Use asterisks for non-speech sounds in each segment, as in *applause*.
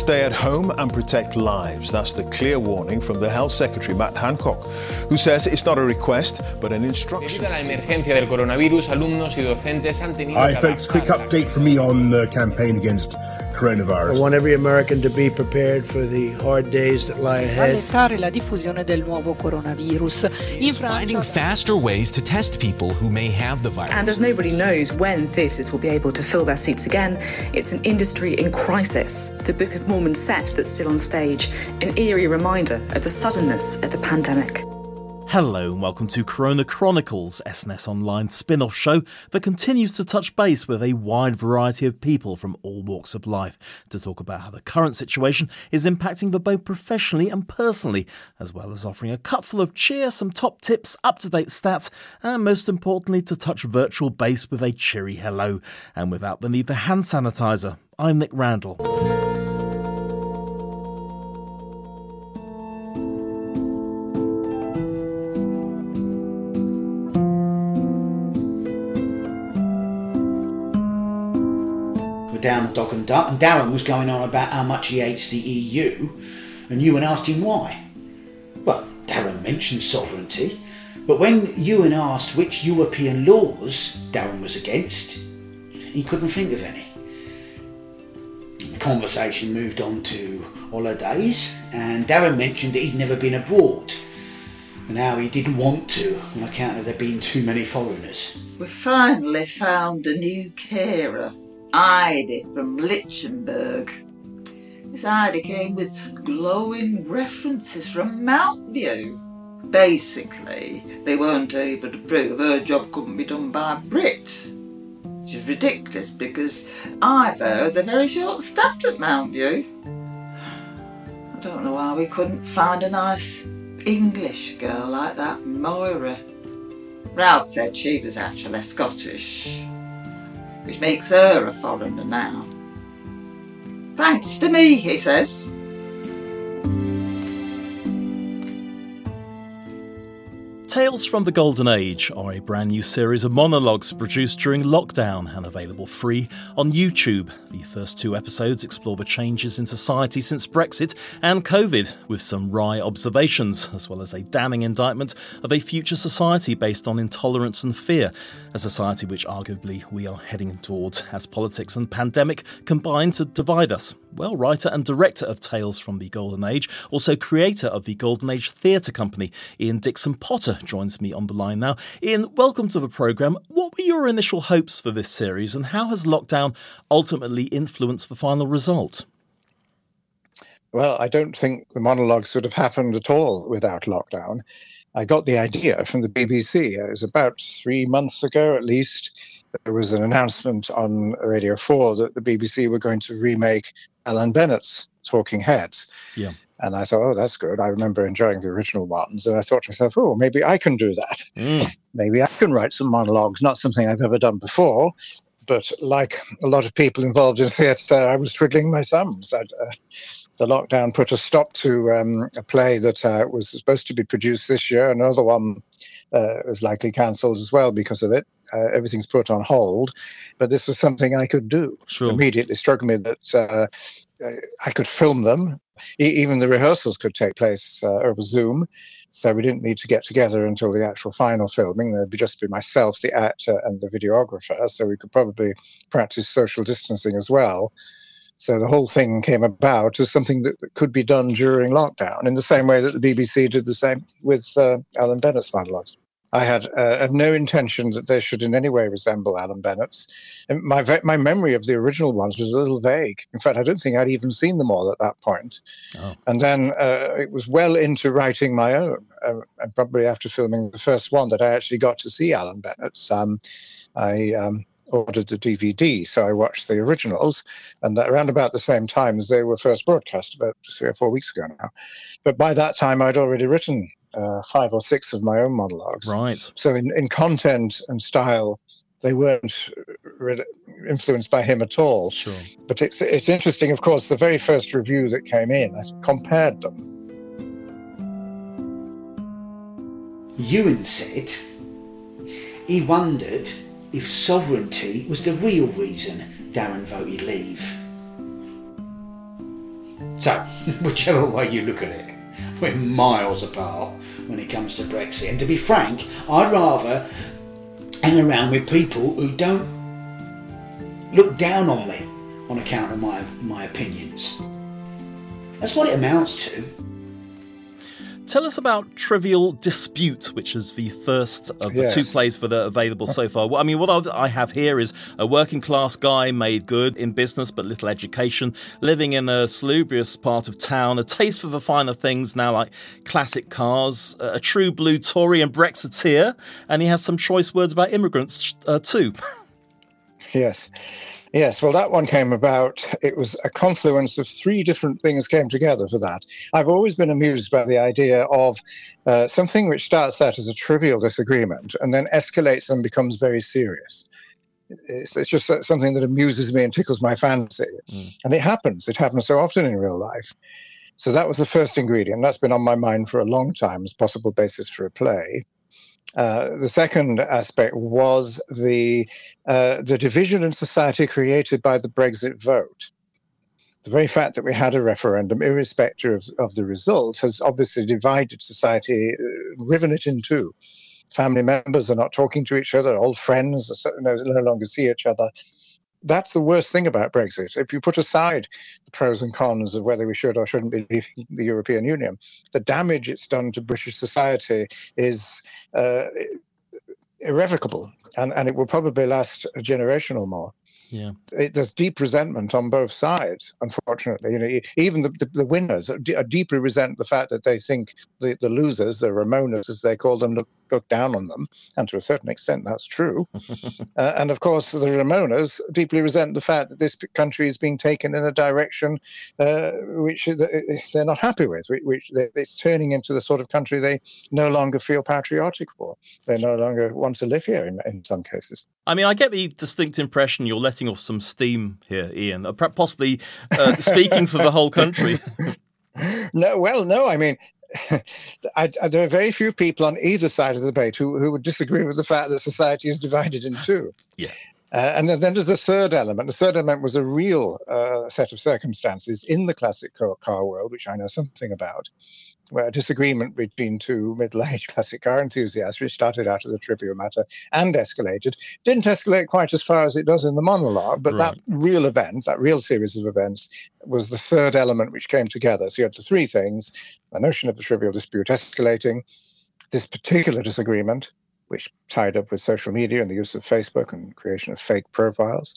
stay at home and protect lives. That's the clear warning from the Health Secretary, Matt Hancock, who says it's not a request, but an instruction. Debido a la emergencia del coronavirus, alumnos y docentes han tenido Hi, folks. Quick update from me on the campaign against coronavirus. I want every American to be prepared for the hard days that lie ahead. rallentare la diffusione del nuovo coronavirus. In finding faster ways to test people who may have the virus. And as nobody knows when theatres will be able to fill their seats again, it's an industry in crisis. The Book of Mormon set that's still on stage, an eerie reminder of the suddenness of the pandemic. Hello and welcome to Corona Chronicles, SNS Online spin off show that continues to touch base with a wide variety of people from all walks of life to talk about how the current situation is impacting them both professionally and personally, as well as offering a cupful of cheer, some top tips, up to date stats, and most importantly, to touch virtual base with a cheery hello and without the need for hand sanitizer. I'm Nick Randall. Down dog and duck, and Darren was going on about how much he hates the EU, and Ewan asked him why. Well, Darren mentioned sovereignty, but when Ewan asked which European laws Darren was against, he couldn't think of any. The conversation moved on to holidays, and Darren mentioned that he'd never been abroad, and how he didn't want to on account of there being too many foreigners. We finally found a new carer, Heidi from Lichtenberg. This Heidi came with glowing references from Mount View. Basically, they weren't able to prove her job couldn't be done by a Brit. Which is ridiculous because I've heard they're very short staffed at Mount View. I don't know why we couldn't find a nice English girl like that Moira. Ralph said she was actually Scottish, which makes her a foreigner now. Thanks to me, he says. Tales from the Golden Age are a brand new series of monologues produced during lockdown and available free on YouTube. The first two episodes explore the changes in society since Brexit and COVID, with some wry observations, as well as a damning indictment of a future society based on intolerance and fear, a society which arguably we are heading towards as politics and pandemic combine to divide us. Well, writer and director of Tales from the Golden Age, also creator of the Golden Age Theatre Company, Ian Dixon Potter, joins me on the line now. Ian, welcome to the programme. What were your initial hopes for this series, and how has lockdown ultimately influenced the final result? Well, I don't think the monologues would have happened at all without lockdown. I got the idea from the BBC. It was about three months ago, at least. There was an announcement on Radio 4 that the BBC were going to remake Alan Bennett's Talking Heads. Yeah. And I thought, oh, that's good. I remember enjoying the original ones. And I thought to myself, oh, maybe I can do that. Mm. *laughs* Maybe I can write some monologues, not something I've ever done before. But like a lot of people involved in theatre, I was twiddling my thumbs. I'd, uh, the lockdown put a stop to um, a play that uh, was supposed to be produced this year. Another one uh, was likely cancelled as well because of it. Uh, everything's put on hold. But this was something I could do. Sure. Immediately struck me that uh, uh, I could film them. E- even the rehearsals could take place uh, over Zoom. So we didn't need to get together until the actual final filming. There'd be just be myself, the actor, and the videographer. So we could probably practice social distancing as well. So the whole thing came about as something that could be done during lockdown, in the same way that the BBC did the same with uh, Alan Bennett's monologues. I had uh, no intention that they should in any way resemble Alan Bennett's. And my my memory of the original ones was a little vague. In fact, I don't think I'd even seen them all at that point. Oh. And then uh, it was well into writing my own, uh, and probably after filming the first one that I actually got to see Alan Bennett's. Um, I um, ordered the DVD, so I watched the originals, and around about the same time as they were first broadcast, about three or four weeks ago now. But by that time, I'd already written uh, five or six of my own monologues. Right. So in, in content and style, they weren't re- influenced by him at all. Sure. But it's it's interesting, of course. The very first review that came in, I compared them. Ewan said he wondered if sovereignty was the real reason Darren voted leave. So, *laughs* whichever way you look at it, we're miles apart when it comes to Brexit. And to be frank, I'd rather hang around with people who don't look down on me on account of my, my opinions. That's what it amounts to. Tell us about Trivial Dispute, which is the first of the Yes. two plays that are available so far. Well, I mean, what I have here is a working class guy made good in business but little education, living in a salubrious part of town, a taste for the finer things now like classic cars, a true blue Tory and Brexiteer, and he has some choice words about immigrants uh, too. Yes. Yes, well, that one came about. It was a confluence of three different things came together for that. I've always been amused by the idea of uh, something which starts out as a trivial disagreement and then escalates and becomes very serious. It's, it's just something that amuses me and tickles my fancy. And it happens. It happens so often in real life. So that was the first ingredient. That's been on my mind for a long time as possible basis for a play. Uh, the second aspect was the uh, the division in society created by the Brexit vote. The very fact that we had a referendum, irrespective of, of the result, has obviously divided society, uh, riven it in two. Family members are not talking to each other, old friends are no, no longer see each other. That's the worst thing about Brexit. If you put aside the pros and cons of whether we should or shouldn't be leaving the European Union, the damage it's done to British society is uh, irrevocable, and, and it will probably last a generation or more. Yeah. It, there's deep resentment on both sides. Unfortunately, you know, even the, the, the winners are, de- are deeply resent the fact that they think the, the losers, the Remoaners as they call them, look, look down on them, and to a certain extent, that's true. *laughs* uh, and of course, the Remoaners deeply resent the fact that this country is being taken in a direction uh, which they're not happy with, which, which it's turning into the sort of country they no longer feel patriotic for. They no longer want to live here in, in some cases. I mean, I get the distinct impression you're letting off some steam here, Ian, uh, possibly uh, speaking for the whole country. *laughs* No, well, no. I mean, *laughs* I, I, there are very few people on either side of the debate who, who would disagree with the fact that society is divided in two. Yeah. Uh, and then, then there's a third element. The third element was a real uh, set of circumstances in the classic car, car world, which I know something about, a disagreement between two middle aged *laughs* classic car enthusiasts, which started out as a trivial matter and escalated, didn't escalate quite as far as it does in the monologue, but that real event, that real series of events, was the third element which came together. So you had the three things the notion of the trivial dispute escalating, this particular disagreement, which tied up with social media and the use of Facebook and creation of fake profiles,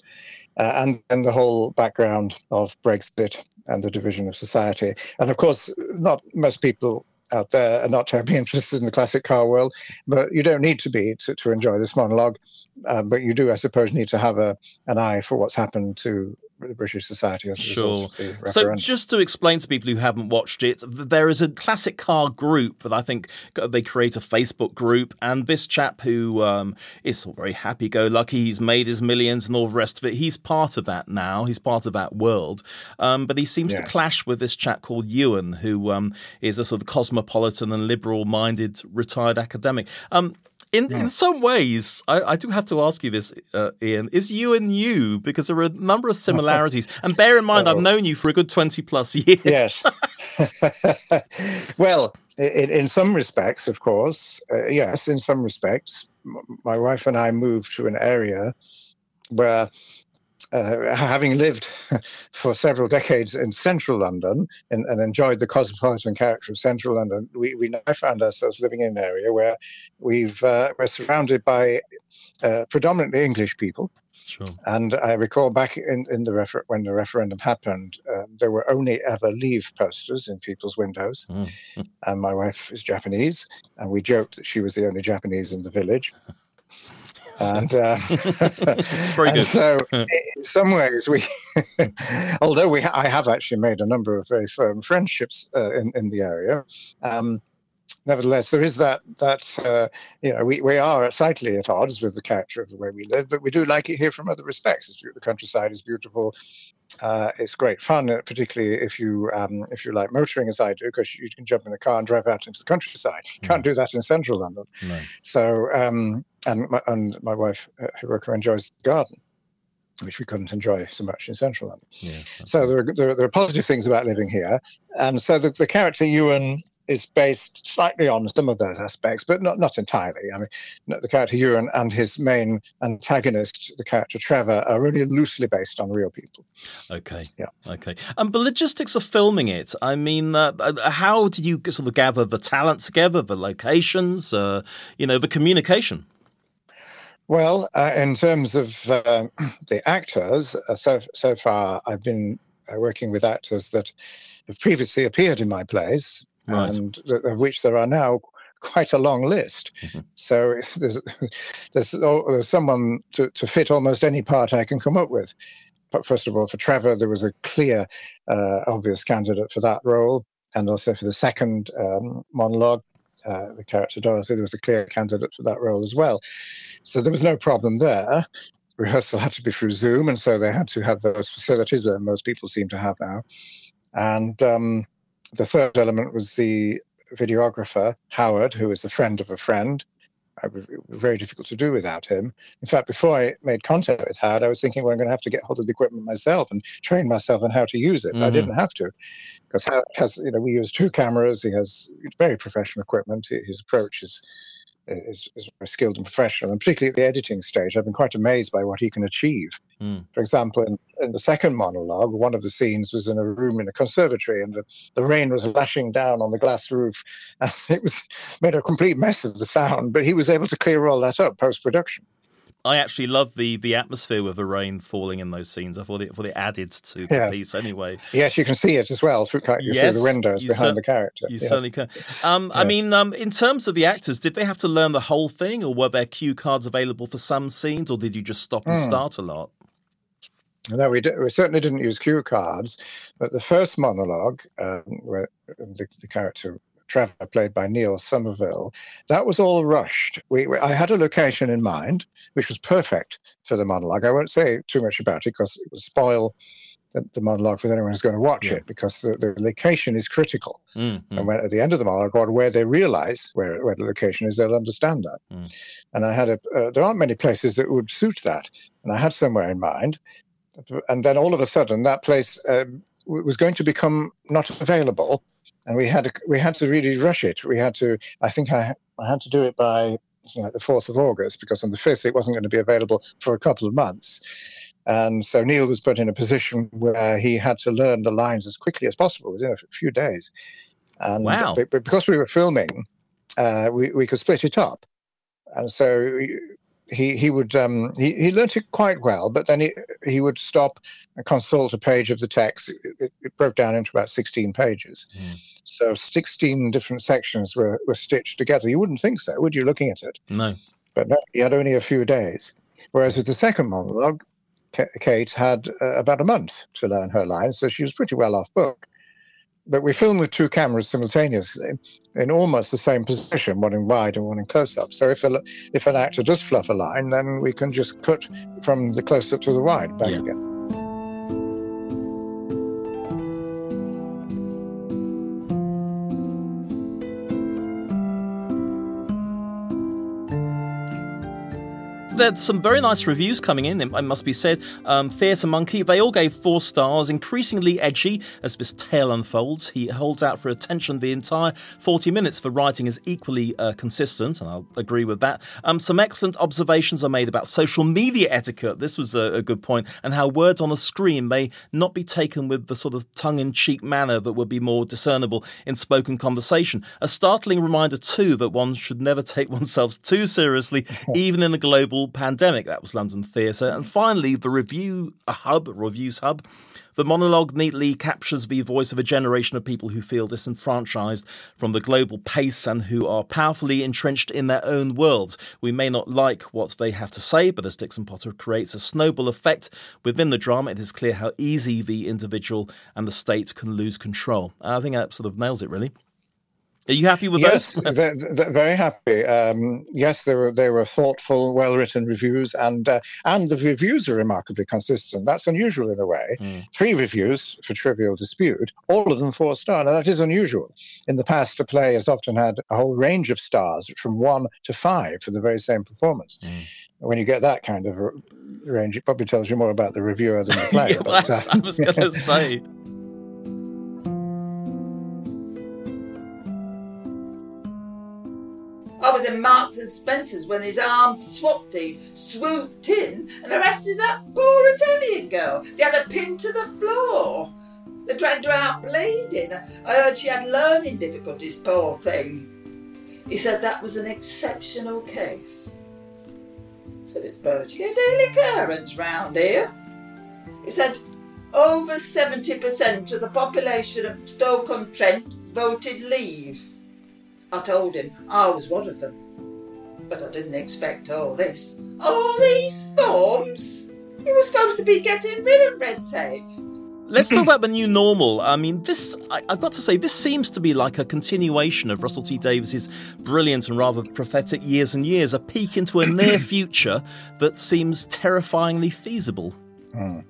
uh, and then the whole background of Brexit and the division of society. And of course, not most people out there are not terribly *laughs* interested in the classic car world, but you don't need to be to, to enjoy this monologue. Uh, but you do, I suppose, need to have a, an eye for what's happened to the British society as a Sure. result of the So, just to explain to people who haven't watched it, there is a classic car group that I think they create a Facebook group, and this chap who um, is very happy-go-lucky, he's made his millions and all the rest of it. He's part of that now. He's part of that world, um, but he seems to clash with this chap called Ewan, who um, is a sort of cosmopolitan and liberal-minded retired academic. In, in some ways, I, I do have to ask you this, uh, Ian. Is Ewan you? Because there are a number of similarities. *laughs* and bear in mind, I've known you for a good 20 plus years. Yes. *laughs* *laughs* well, in, in some respects, of course, uh, yes, in some respects, m- my wife and I moved to an area where, uh, having lived *laughs* for several decades in central London and, and enjoyed the cosmopolitan character of central London, we, we now found ourselves living in an area where we've, uh, we're surrounded by uh, predominantly English people. Sure. And I recall back in, in the refer- when the referendum happened, um, there were only ever leave posters in people's windows. And my wife is Japanese, and we joked that she was the only Japanese in the village. *laughs* And, uh, *laughs* and so, *laughs* in some ways, we, *laughs* although we, I have actually made a number of very firm friendships uh, in in the area. Um, nevertheless, there is that that uh, you know we, we are slightly at odds with the character of the way we live, but we do like it here from other respects. It's, beau- the countryside is beautiful. Uh, it's great fun, uh, particularly if you um, if you like motoring as I do, because you can jump in a car and drive out into the countryside. You can't do that in central London. No. So um, and my, and my wife uh, Hiroko enjoys the garden. which we couldn't enjoy so much in central London. Yeah, so there are, there are, there, are, positive things about living here, and so the, the character Ewan is based slightly on some of those aspects, but not not entirely. I mean, the character Ewan and his main antagonist, the character Trevor, are really loosely based on real people. Okay. Yeah. Okay. And the logistics of filming it. I mean, uh, uh, how did you sort of gather the talent together, the locations, uh, you know, the communication? Well, uh, in terms of uh, *clears throat* the actors, uh, so so far I've been uh, working with actors that have previously appeared in my plays, right. and of which there are now quite a long list. Mm-hmm. So *laughs* there's there's, there's someone to, to fit almost any part I can come up with. But first of all, for Trevor, there was a clear, uh, obvious candidate for that role, and also for the second um, monologue, uh, the character Dorothy, there was a clear candidate for that role as well. So there was no problem there. Rehearsal had to be through Zoom, and so they had to have those facilities that most people seem to have now. And um, the third element was the videographer, Howard, who was a friend of a friend. It was very difficult to do without him. In fact, before I made contact with Howard, I was thinking, well, I'm going to have to get hold of the equipment myself and train myself on how to use it. Mm-hmm. I didn't have to because Howard has, you know, we use two cameras. He has very professional equipment. His approach is is, is very skilled and professional, and particularly at the editing stage, I've been quite amazed by what he can achieve. Mm. For example, in, in, the second monologue, one of the scenes was in a room in a conservatory, and the, the rain was lashing down on the glass roof, *laughs* and it was made a complete mess of the sound. But he was able to clear all that up post production. I actually love the the atmosphere with the rain falling in those scenes. I thought it, thought it added to the piece anyway. Yes, you can see it as well through, yes, the windows behind cer- the character. You yes. certainly can. Um, yes. I mean, um, in terms of the actors, did they have to learn the whole thing, or were there cue cards available for some scenes, or did you just stop and mm. start a lot? No, we, we certainly didn't use cue cards, but the first monologue, um, where the, the character Trevor, played by Neil Somerville, that was all rushed. We, we, I had a location in mind, which was perfect for the monologue. I won't say too much about it because it would spoil the, the monologue for anyone who's going to watch yeah. it, because the, the, location is critical. Mm-hmm. And when at the end of the monologue, where they realize where, where the location is, they'll understand that. Mm. And I had a, uh, there aren't many places that would suit that. And I had somewhere in mind. And then all of a sudden, that place um, was going to become not available and we had to, we had to really rush it. We had to. I think I I had to do it by like the fourth of August because on the fifth it wasn't going to be available for a couple of months. And so Neil was put in a position where he had to learn the lines as quickly as possible within a few days. And wow. because we were filming, uh, we, we could split it up. And so he he would um, he he learnt it quite well, but then he he would stop and consult a page of the text. It, it, it broke down into about sixteen pages, mm. so sixteen different sections were were stitched together. You wouldn't think so, would you? Looking at it, no. But no, he had only a few days. Whereas with the second monologue, Kate had uh, about a month to learn her lines, so she was pretty well off book but we film with two cameras simultaneously in almost the same position, one in wide and one in close up. So if a, if an actor does fluff a line, then we can just cut from the close up to the wide back yeah. again. There's some very nice reviews coming in, it must be said. Um, Theatre Monkey, they all gave four stars, increasingly edgy as this tale unfolds. He holds out for attention the entire 40 minutes. The writing is equally uh, consistent, and I'll agree with that. Um, some excellent observations are made about social media etiquette. This was a, a good point, and how words on a screen may not be taken with the sort of tongue in cheek manner that would be more discernible in spoken conversation. A startling reminder, too, that one should never take *laughs* oneself too seriously, *laughs* even in the global pandemic. That was London Theatre. And finally, the review a hub, reviews hub. The monologue neatly captures the voice of a generation of people who feel disenfranchised from the global pace and who are powerfully entrenched in their own worlds. We may not like what they have to say, but as Dixon Potter creates a snowball effect within the drama, it is clear how easy the individual and the state can lose control. I think that sort of nails it, really. Are you happy with yes, those? they're, they're very happy. Um, yes, they were they were thoughtful, well written reviews, and uh, and the reviews are remarkably consistent. That's unusual in a way. Mm. Three reviews for Trivial Dispute, all of them four star. Now that is unusual. In the past, a play has often had a whole range of stars, from one to five, for the very same performance. Mm. when you get that kind of range, it probably tells you more about the reviewer than the *laughs* player. yeah, but, uh, I was going *laughs* to say. Marks and Spencer's when his armed SWAT team swooped in and arrested that poor Italian girl. They had her pinned to the floor. They dragged her out bleeding. I heard she had learning difficulties, poor thing. He said that was an exceptional case. He said it's virtually a daily occurrence round here. He said over 70% of the population of Stoke-on-Trent voted leave. I told him I was one of them. But I didn't expect all this. All these forms? He was supposed to be getting rid of red tape. Let's talk about the new normal. I mean, this, I, have got to say, this seems to be like a continuation of Russell T Davies's brilliant and rather prophetic years and years, a peek into a near *clears throat* future that seems terrifyingly feasible. Mm.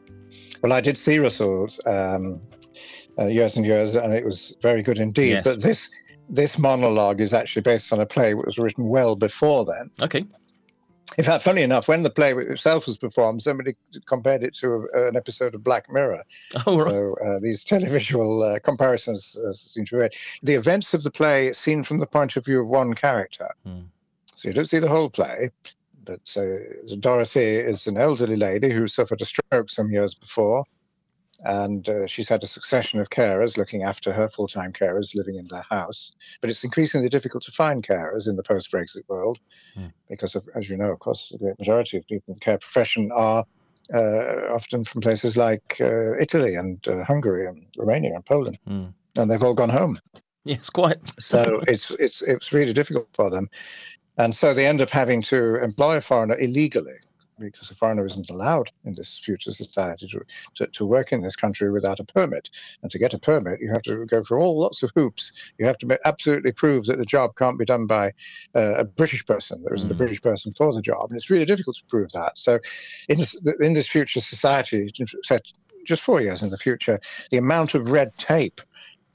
Well, I did see Russell's um, uh, years and years, and it was very good indeed. Yes. But this this monologue is actually based on a play that was written well before then. Okay. In fact, funny enough, when the play itself was performed, somebody compared it to a, an episode of Black Mirror. Oh, right. So uh, these *laughs* televisual uh, comparisons uh, seem to be. The events of the play seen from the point of view of one character. Mm. So you don't see the whole play, but uh, Dorothy is an elderly lady who suffered a stroke some years before and uh, she's had a succession of carers looking after her, full time carers living in their house. But it's increasingly difficult to find carers in the post Brexit world mm. because, of, as you know, of course, the great majority of people in the care profession are uh, often from places like uh, Italy and uh, Hungary and Romania and Poland, mm. and they've all gone home. Yes, quite. so it's it's it's really difficult for them, and so they end up having to employ a foreigner illegally because a foreigner isn't allowed in this future society to, to, to, work in this country without a permit. And to get a permit, you have to go through all lots of hoops. You have to absolutely prove that the job can't be done by uh, a British person. There isn't mm. a British person for the job, and it's really difficult to prove that. So, in this in this future society, set just four years in the future, the amount of red tape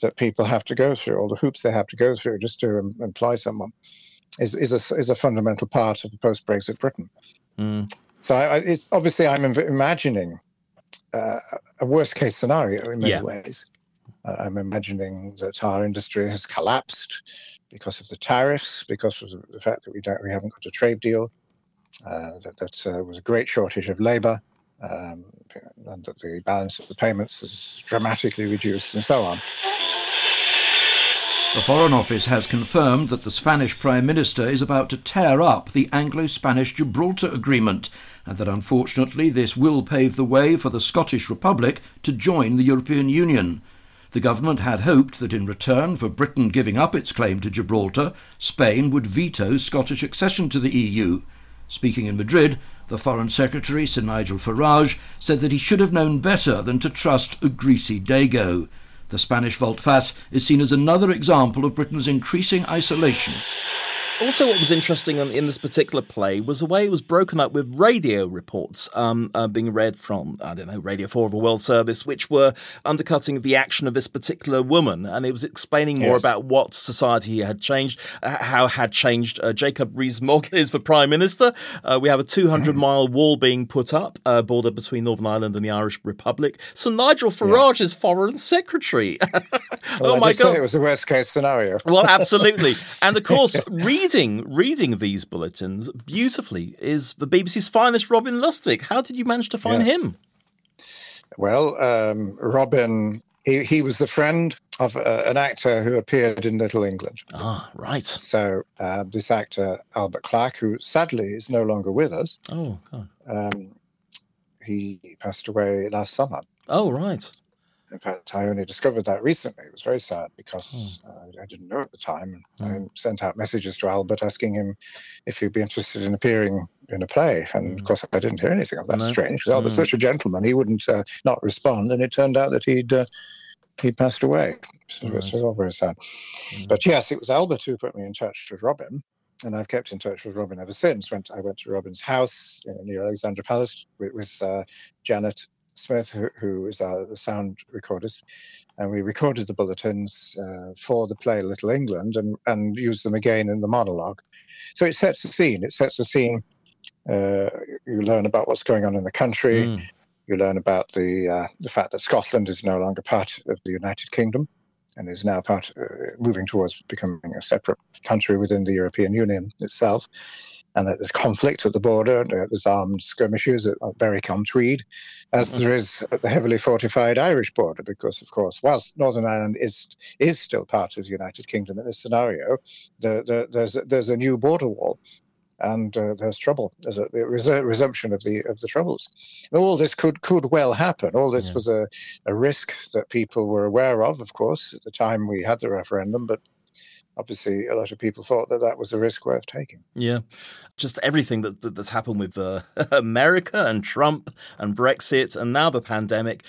that people have to go through, all the hoops they have to go through just to um, employ someone, is is a, is a fundamental part of post Brexit Britain. Mm. So I, it's obviously I'm imagining uh, a worst case scenario in many yeah. ways. Uh, I'm imagining that our industry has collapsed because of the tariffs, because of the fact that we don't we haven't got a trade deal. Uh, that that uh, was a great shortage of labour, um, and that the balance of the payments is dramatically reduced, and so on. The Foreign Office has confirmed that the Spanish Prime Minister is about to tear up the Anglo Spanish Gibraltar Agreement, and that unfortunately this will pave the way for the Scottish Republic to join the European Union. The government had hoped that in return for Britain giving up its claim to Gibraltar, Spain would veto Scottish accession to the EU. Speaking in Madrid, the Foreign Secretary, Sir Nigel Farage, said that he should have known better than to trust a greasy Dago. The Spanish volte-face is seen as another example of Britain's increasing isolation. Also, what was interesting in, in, this particular play was the way it was broken up with radio reports um, uh, being read from, I don't know, Radio 4 of a World Service, which were undercutting the action of this particular woman. And it was explaining more yes. about what society had changed, uh, how had changed. Uh, Jacob Rees Mogg is the Prime Minister. Uh, we have a 200 mile wall being put up, uh, border between Northern Ireland and the Irish Republic. So Nigel Farage yeah. is Foreign Secretary. *laughs* well, oh my God. it was the worst case scenario. well, absolutely. *laughs* And of course, *laughs* reading reading reading these bulletins beautifully is the BBC's finest Robin Lustig. How did you manage to find yes. him? Well, um, Robin, he, he was the friend of uh, an actor who appeared in Little England. Ah, right. So uh, this actor Albert Clark, who sadly is no longer with us. Oh, God. Um, he passed away last summer. Oh, right. In fact, I only discovered that recently. It was very sad because oh. uh, I didn't know at the time. And I sent out messages to Albert asking him if he'd be interested in appearing in a play. And mm. of course, I didn't hear anything of that. No. Strange, because Albert's mm. such a gentleman. He wouldn't uh, not respond. And it turned out that he'd uh, he passed away. So it's all very sad. Mm. But yes, it was Albert who put me in touch with Robin. And I've kept in touch with Robin ever since. Went I went to Robin's house near Alexandra Palace with, with uh, Janet Smith, who, who is our sound recordist, and we recorded the bulletins uh, for the play Little England and, and used them again in the monologue. So it sets a scene. It sets a scene Uh, you learn about what's going on in the country. Mm. You learn about the uh, the fact that Scotland is no longer part of the United Kingdom and is now part uh, moving towards becoming a separate country within the European Union itself and that there's conflict at the border, there's armed skirmishes at Berwick-on-Tweed, as mm-hmm. there is at the heavily fortified Irish border, because, of course, whilst Northern Ireland is is still part of the United Kingdom in this scenario, the, the, there's, there's a new border wall and uh, there's trouble. There's a the resumption of the of the troubles. All this could could well happen. All this yeah. was a, a risk that people were aware of, of course, at the time we had the referendum, but obviously a lot of people thought that that was a risk worth taking. Yeah, just everything that, that that's happened with uh, *laughs* America and Trump and Brexit and now the pandemic.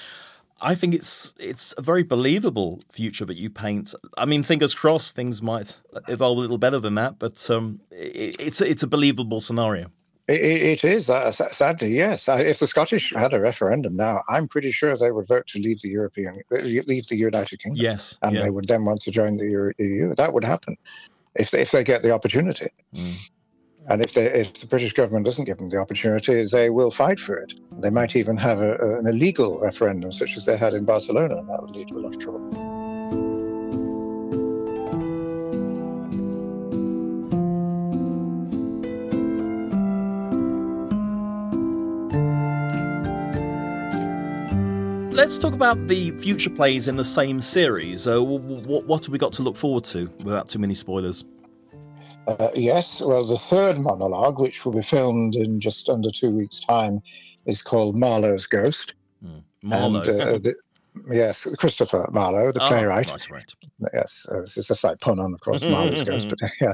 I think it's it's a very believable future that you paint. I mean, fingers crossed, things might evolve a little better than that, but um, it, it's it's a believable scenario. It, it is, uh, sadly, yes. If the Scottish had a referendum now, I'm pretty sure they would vote to leave the European, uh, leave the United Kingdom. Yes, and yeah. they would then want to join the EU. That would happen if if they get the opportunity. Mm. And if, they, if the British government doesn't give them the opportunity, they will fight for it. They might even have a, a, an illegal referendum, such as they had in Barcelona, and that would lead to a lot of trouble. Let's talk about the future plays in the same series. Uh, what, what have we got to look forward to without too many spoilers? Uh, yes, well, the third monologue, which will be filmed in just under two weeks' time, is called Marlowe's Ghost. Mm. Marlowe. And, uh, *laughs* the, yes, Christopher Marlowe, the oh, playwright. Right, right. Yes, uh, it's a slight pun on, of course, *laughs* Marlowe's Ghost, but *laughs* yeah.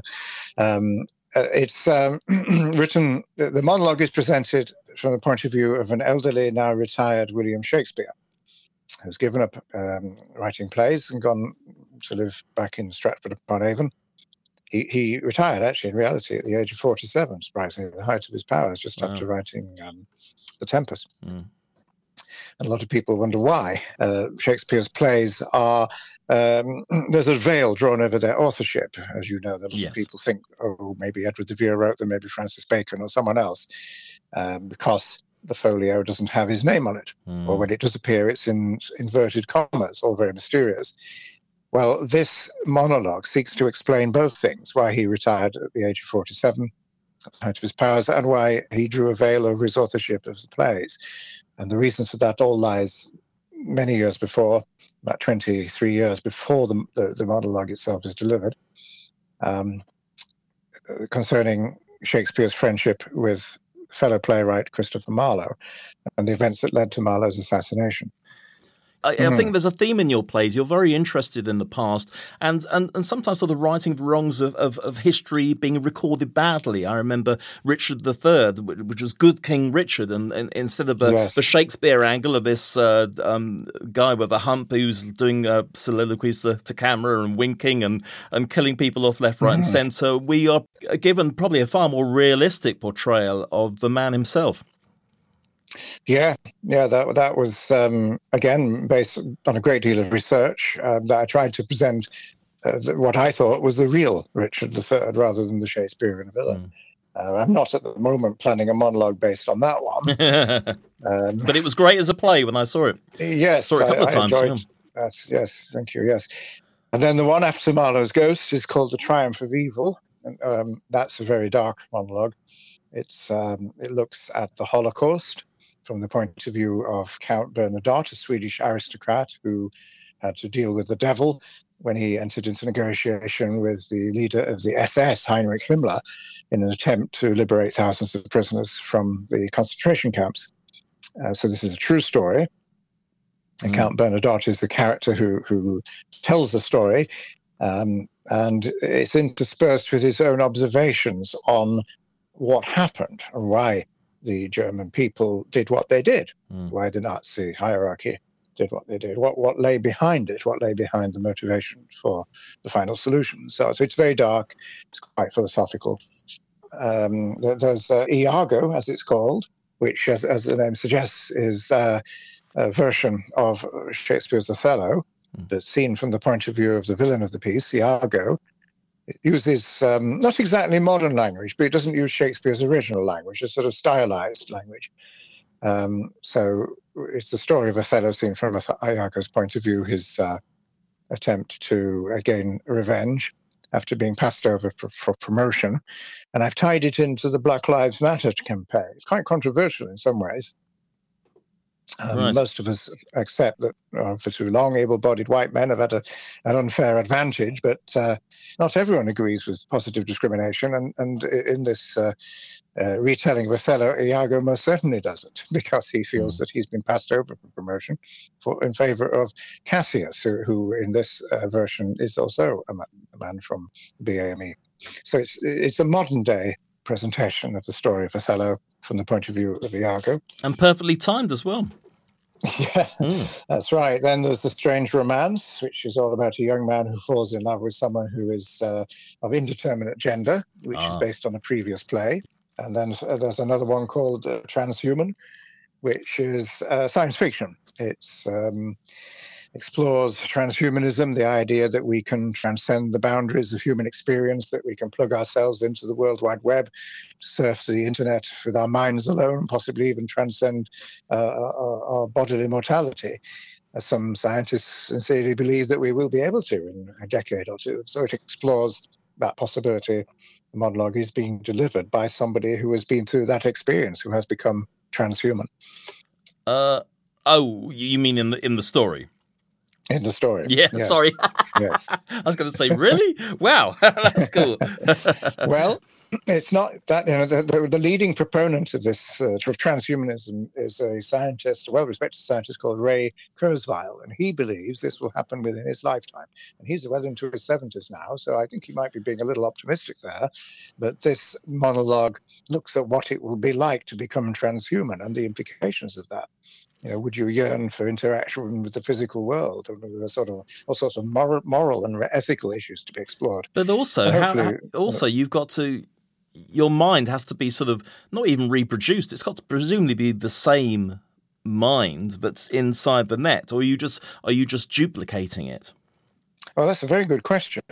Um, uh, it's um, *clears throat* written, the, the monologue is presented from the point of view of an elderly, now retired William Shakespeare who's given up um, writing plays and gone to live back in Stratford upon Avon. He, he retired actually in reality at the age of 47, surprisingly, the height of his powers, just wow. after writing um, The Tempest. Mm. And a lot of people wonder why. Uh, Shakespeare's plays are, um, *clears throat* there's a veil drawn over their authorship. As you know, a lot yes. of people think, oh, maybe Edward de Vere wrote them, maybe Francis Bacon or someone else, um, because the folio doesn't have his name on it, mm. or when it does appear, it's in inverted commas, all very mysterious. Well, this monologue seeks to explain both things why he retired at the age of 47, out of his powers, and why he drew a veil over his authorship of the plays. And the reasons for that all lies many years before, about 23 years before the, the, the monologue itself is delivered, um, concerning Shakespeare's friendship with fellow playwright Christopher Marlowe and the events that led to Marlowe's assassination. I, I, think hmm. there's a theme in your plays. You're very interested in the past, and and, and sometimes sort of the wrongs of, of, of, history being recorded badly. I remember Richard III, which was Good King Richard, and, and instead of the, yes. the, Shakespeare angle of this uh, um, guy with a hump who's doing uh, soliloquies to, to, camera and winking and, and killing people off left, right, mm. and hmm. centre, we are given probably a far more realistic portrayal of the man himself. Yeah, yeah, that that was um, again based on a great deal of research uh, that I tried to present uh, what I thought was the real Richard III rather than the Shakespearean villain. Mm. Uh, I'm not at the moment planning a monologue based on that one. *laughs* um, but it was great as a play when I saw it. Yes, saw it a couple I, of times. Enjoyed, yeah. yes, thank you. Yes, and then the one after Marlowe's Ghost is called The Triumph of Evil. And, um, that's a very dark monologue. It's um, it looks at the Holocaust from the point of view of Count Bernadotte, a Swedish aristocrat who had to deal with the devil when he entered into negotiation with the leader of the SS, Heinrich Himmler, in an attempt to liberate thousands of prisoners from the concentration camps. Uh, so this is a true story. Mm. Count Bernadotte is the character who who tells the story, um, and it's interspersed with his own observations on what happened and why the German people did what they did, mm. why the Nazi hierarchy did what they did, what what lay behind it, what lay behind the motivation for the final solution. So, so it's very dark, it's quite philosophical. Um, there's uh, Iago, as it's called, which, as, as the name suggests, is uh, a version of Shakespeare's Othello, mm. but seen from the point of view of the villain of the piece, Iago, uses um, not exactly modern language, but it doesn't use Shakespeare's original language, a sort of stylized language. Um, so it's the story of Othello seen from Iago's point of view, his uh, attempt to gain revenge after being passed over for, for, promotion. And I've tied it into the Black Lives Matter campaign. It's quite controversial in some ways. Um, right. Most of us accept that uh, for too long, able bodied white men have had a, an unfair advantage, but uh, not everyone agrees with positive discrimination. And, and in this uh, uh retelling of Othello, Iago most certainly doesn't, *laughs* because he feels mm. that he's been passed over for promotion for, in favor of Cassius, who, who in this uh, version is also a man, a man from BAME. So it's, it's a modern day presentation of the story of Othello from the point of view of Iago. And perfectly timed as well. *laughs* Yeah, mm. that's right. Then there's the strange romance, which is all about a young man who falls in love with someone who is uh, of indeterminate gender, which ah. is based on a previous play. And then uh, there's another one called uh, Transhuman, which is uh, science fiction. It's um, explores transhumanism, the idea that we can transcend the boundaries of human experience, that we can plug ourselves into the World Wide Web, surf the internet with our minds alone, possibly even transcend uh, our, our, bodily mortality. As some scientists sincerely believe that we will be able to in a decade or two. So it explores that possibility. The monologue is being delivered by somebody who has been through that experience, who has become transhuman. Uh, oh, you mean in the in the story? In the story. Yeah, yes. sorry. *laughs* yes. I was going to say, really? wow, *laughs* that's cool. *laughs* well, it's not that, you know, the, the, the leading proponent of this uh, of transhumanism is a scientist, a well respected scientist called Ray Kurzweil, and he believes this will happen within his lifetime. And he's well into his 70s now, so I think he might be being a little optimistic there. But this monologue looks at what it will be like to become transhuman and the implications of that you know, would you yearn for interaction with the physical world? Or there are sort of all sorts of moral, moral and ethical issues to be explored. But also, how, also you've got to your mind has to be sort of not even reproduced. It's got to presumably be the same mind, that's inside the net, or you just are you just duplicating it? Well, that's a very good question.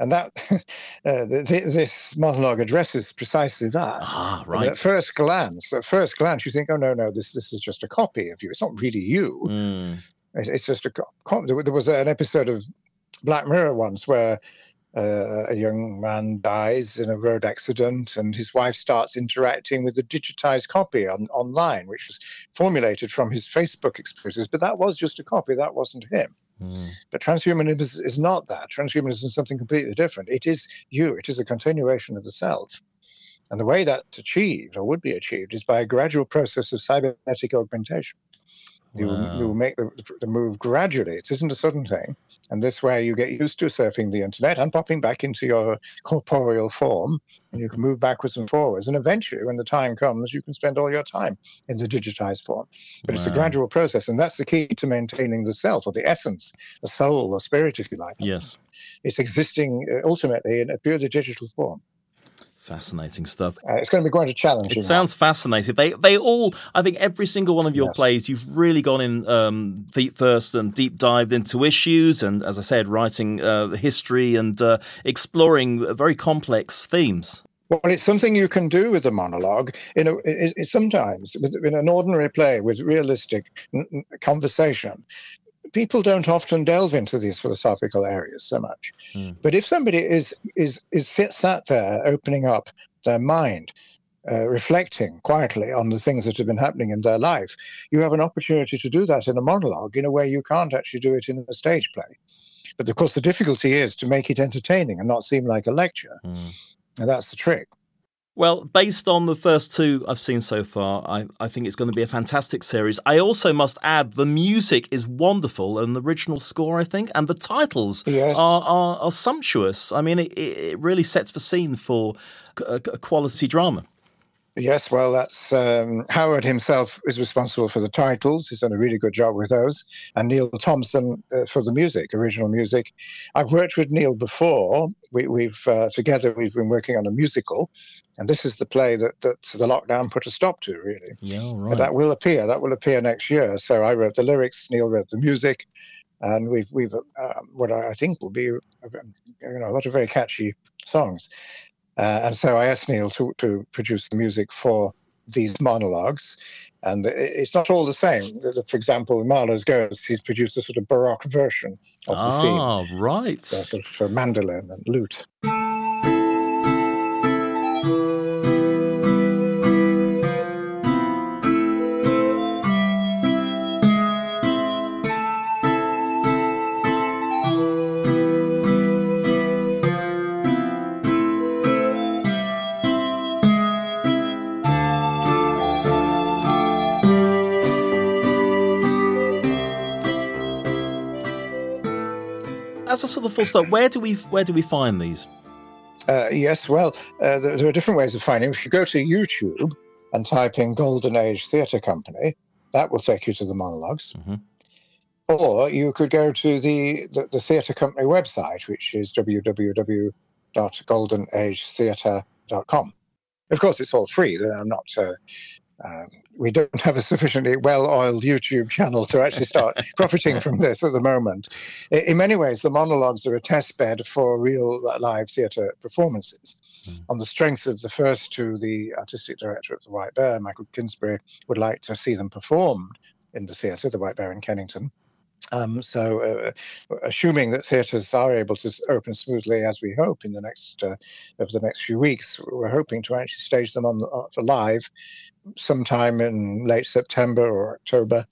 And that *laughs* uh, this monologue addresses precisely that. Ah, right. at first glance, at first glance, you think, "Oh no, no, this this is just a copy of you. It's not really you. Mm. It's just a." copy. There was an episode of Black Mirror once where uh, a young man dies in a road accident, and his wife starts interacting with the digitized copy on, online, which was formulated from his Facebook experiences. But that was just a copy, that wasn't him. Mm. But transhumanism is, is not that. Transhumanism is something completely different. It is you, it is a continuation of the self. And the way that's achieved, or would be achieved, is by a gradual process of cybernetic augmentation. You, wow. you make the, the move gradually. It isn't a sudden thing. And this way you get used to surfing the internet and popping back into your corporeal form, and you can move backwards and forwards. And eventually, when the time comes, you can spend all your time in the digitized form. But wow. it's a gradual process, and that's the key to maintaining the self or the essence, the soul or spirit, if you like. Yes. It's existing uh, ultimately in a purely digital form. Fascinating stuff. Uh, it's going to be quite a challenge. It sounds fascinating. They they all, I think, every single one of your yes. plays, you've really gone in um, feet first and deep dived into issues, and as I said, writing uh, history and uh, exploring very complex themes. Well, it's something you can do with a monologue. You know, it, it, sometimes in an ordinary play with realistic n- conversation, people don't often delve into these philosophical areas so much. Mm. But if somebody is is is sit, sat there opening up their mind, uh, reflecting quietly on the things that have been happening in their life, you have an opportunity to do that in a monologue in a way you can't actually do it in a stage play. But of course, the difficulty is to make it entertaining and not seem like a lecture. Mm. And that's the trick. Well, based on the first two I've seen so far, I, I think it's going to be a fantastic series. I also must add the music is wonderful and the original score, I think, and the titles yes. are, are, are, sumptuous. I mean, it, it really sets the scene for a, a quality drama. Yes, well, that's um, Howard himself is responsible for the titles. He's done a really good job with those, and Neil Thompson uh, for the music, original music. I've worked with Neil before. We, have uh, together we've been working on a musical, and this is the play that that the lockdown put a stop to. Really, yeah, right. But that will appear. That will appear next year. So I wrote the lyrics. Neil wrote the music. and we've we've uh, what I think will be you know a lot of very catchy songs. Uh, and so I asked Neil to, to produce the music for these monologues. And it's not all the same. For example, Marlowe's Ghost, he's produced a sort of Baroque version of the theme. Ah, right. So sort of for mandolin and lute. As a sort of full stop, where do we where do we find these? Uh, yes, well, uh, there, there, are different ways of finding. If you go to YouTube and type in Golden Age Theatre Company, that will take you to the monologs mm-hmm. Or you could go to the, the, the theatre company website, which is www.goldenagetheatre.com. Of course, it's all free. They're not uh, um, we don't have a sufficiently well-oiled YouTube channel to actually start *laughs* profiting from this at the moment. In many ways, the monologues are a test bed for real live theatre performances. Mm. On the strength of the first two, the artistic director of the White Bear, Michael Kingsbury, would like to see them performed in the theatre, the White Bear in Kennington. Um, so, uh, assuming that theatres are able to open smoothly, as we hope in the next uh, over the next few weeks, we're hoping to actually stage them on uh, for live sometime in late September or October.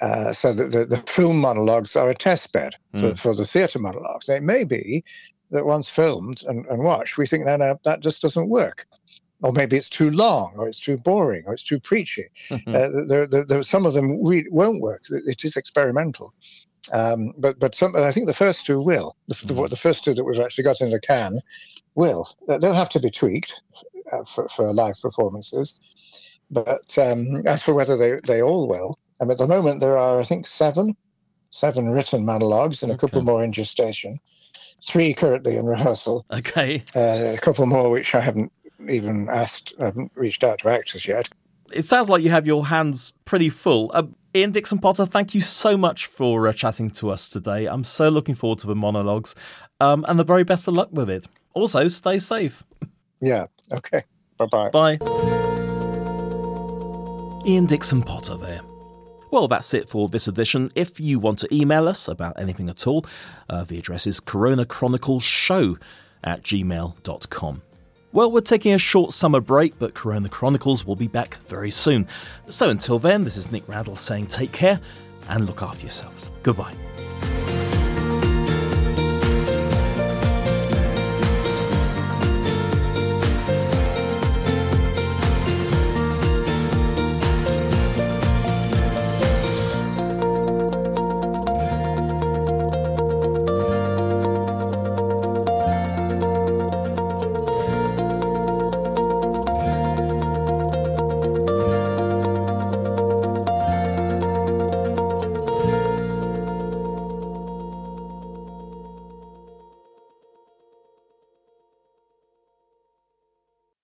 Uh, so that the, the, film monologues are a test bed for, mm. for the theatre monologues. It may be that once filmed and, and watched, we think, no, no, that just doesn't work. Or maybe it's too long, or it's too boring, or it's too preachy. uh, there, there, there, some of them we, won't work. It is experimental. Um, but but some, I think the first two will. The, mm. the, the, first two that we've actually got in the can will. They'll have to be tweaked uh, for, for live performances. But um, as for whether they, they all will, um, at the moment there are, I think, seven, seven written monologues and a couple more in gestation, three currently in rehearsal. Okay. Uh, a couple more which I haven't even asked, I haven't reached out to actors yet. It sounds like you have your hands pretty full. Uh, Ian Dixon Potter, thank you so much for uh, chatting to us today. I'm so looking forward to the monologues um, and the very best of luck with it. Also, stay safe. Yeah, okay. Bye-bye. Bye. Ian Dixon Potter there. Well, that's it for this edition. If you want to email us about anything at all, uh, the address is coronachroniclesshow at gmail.com. Well, we're taking a short summer break, but Corona Chronicles will be back very soon. So until then, this is Nick Randall saying take care and look after yourselves. Goodbye.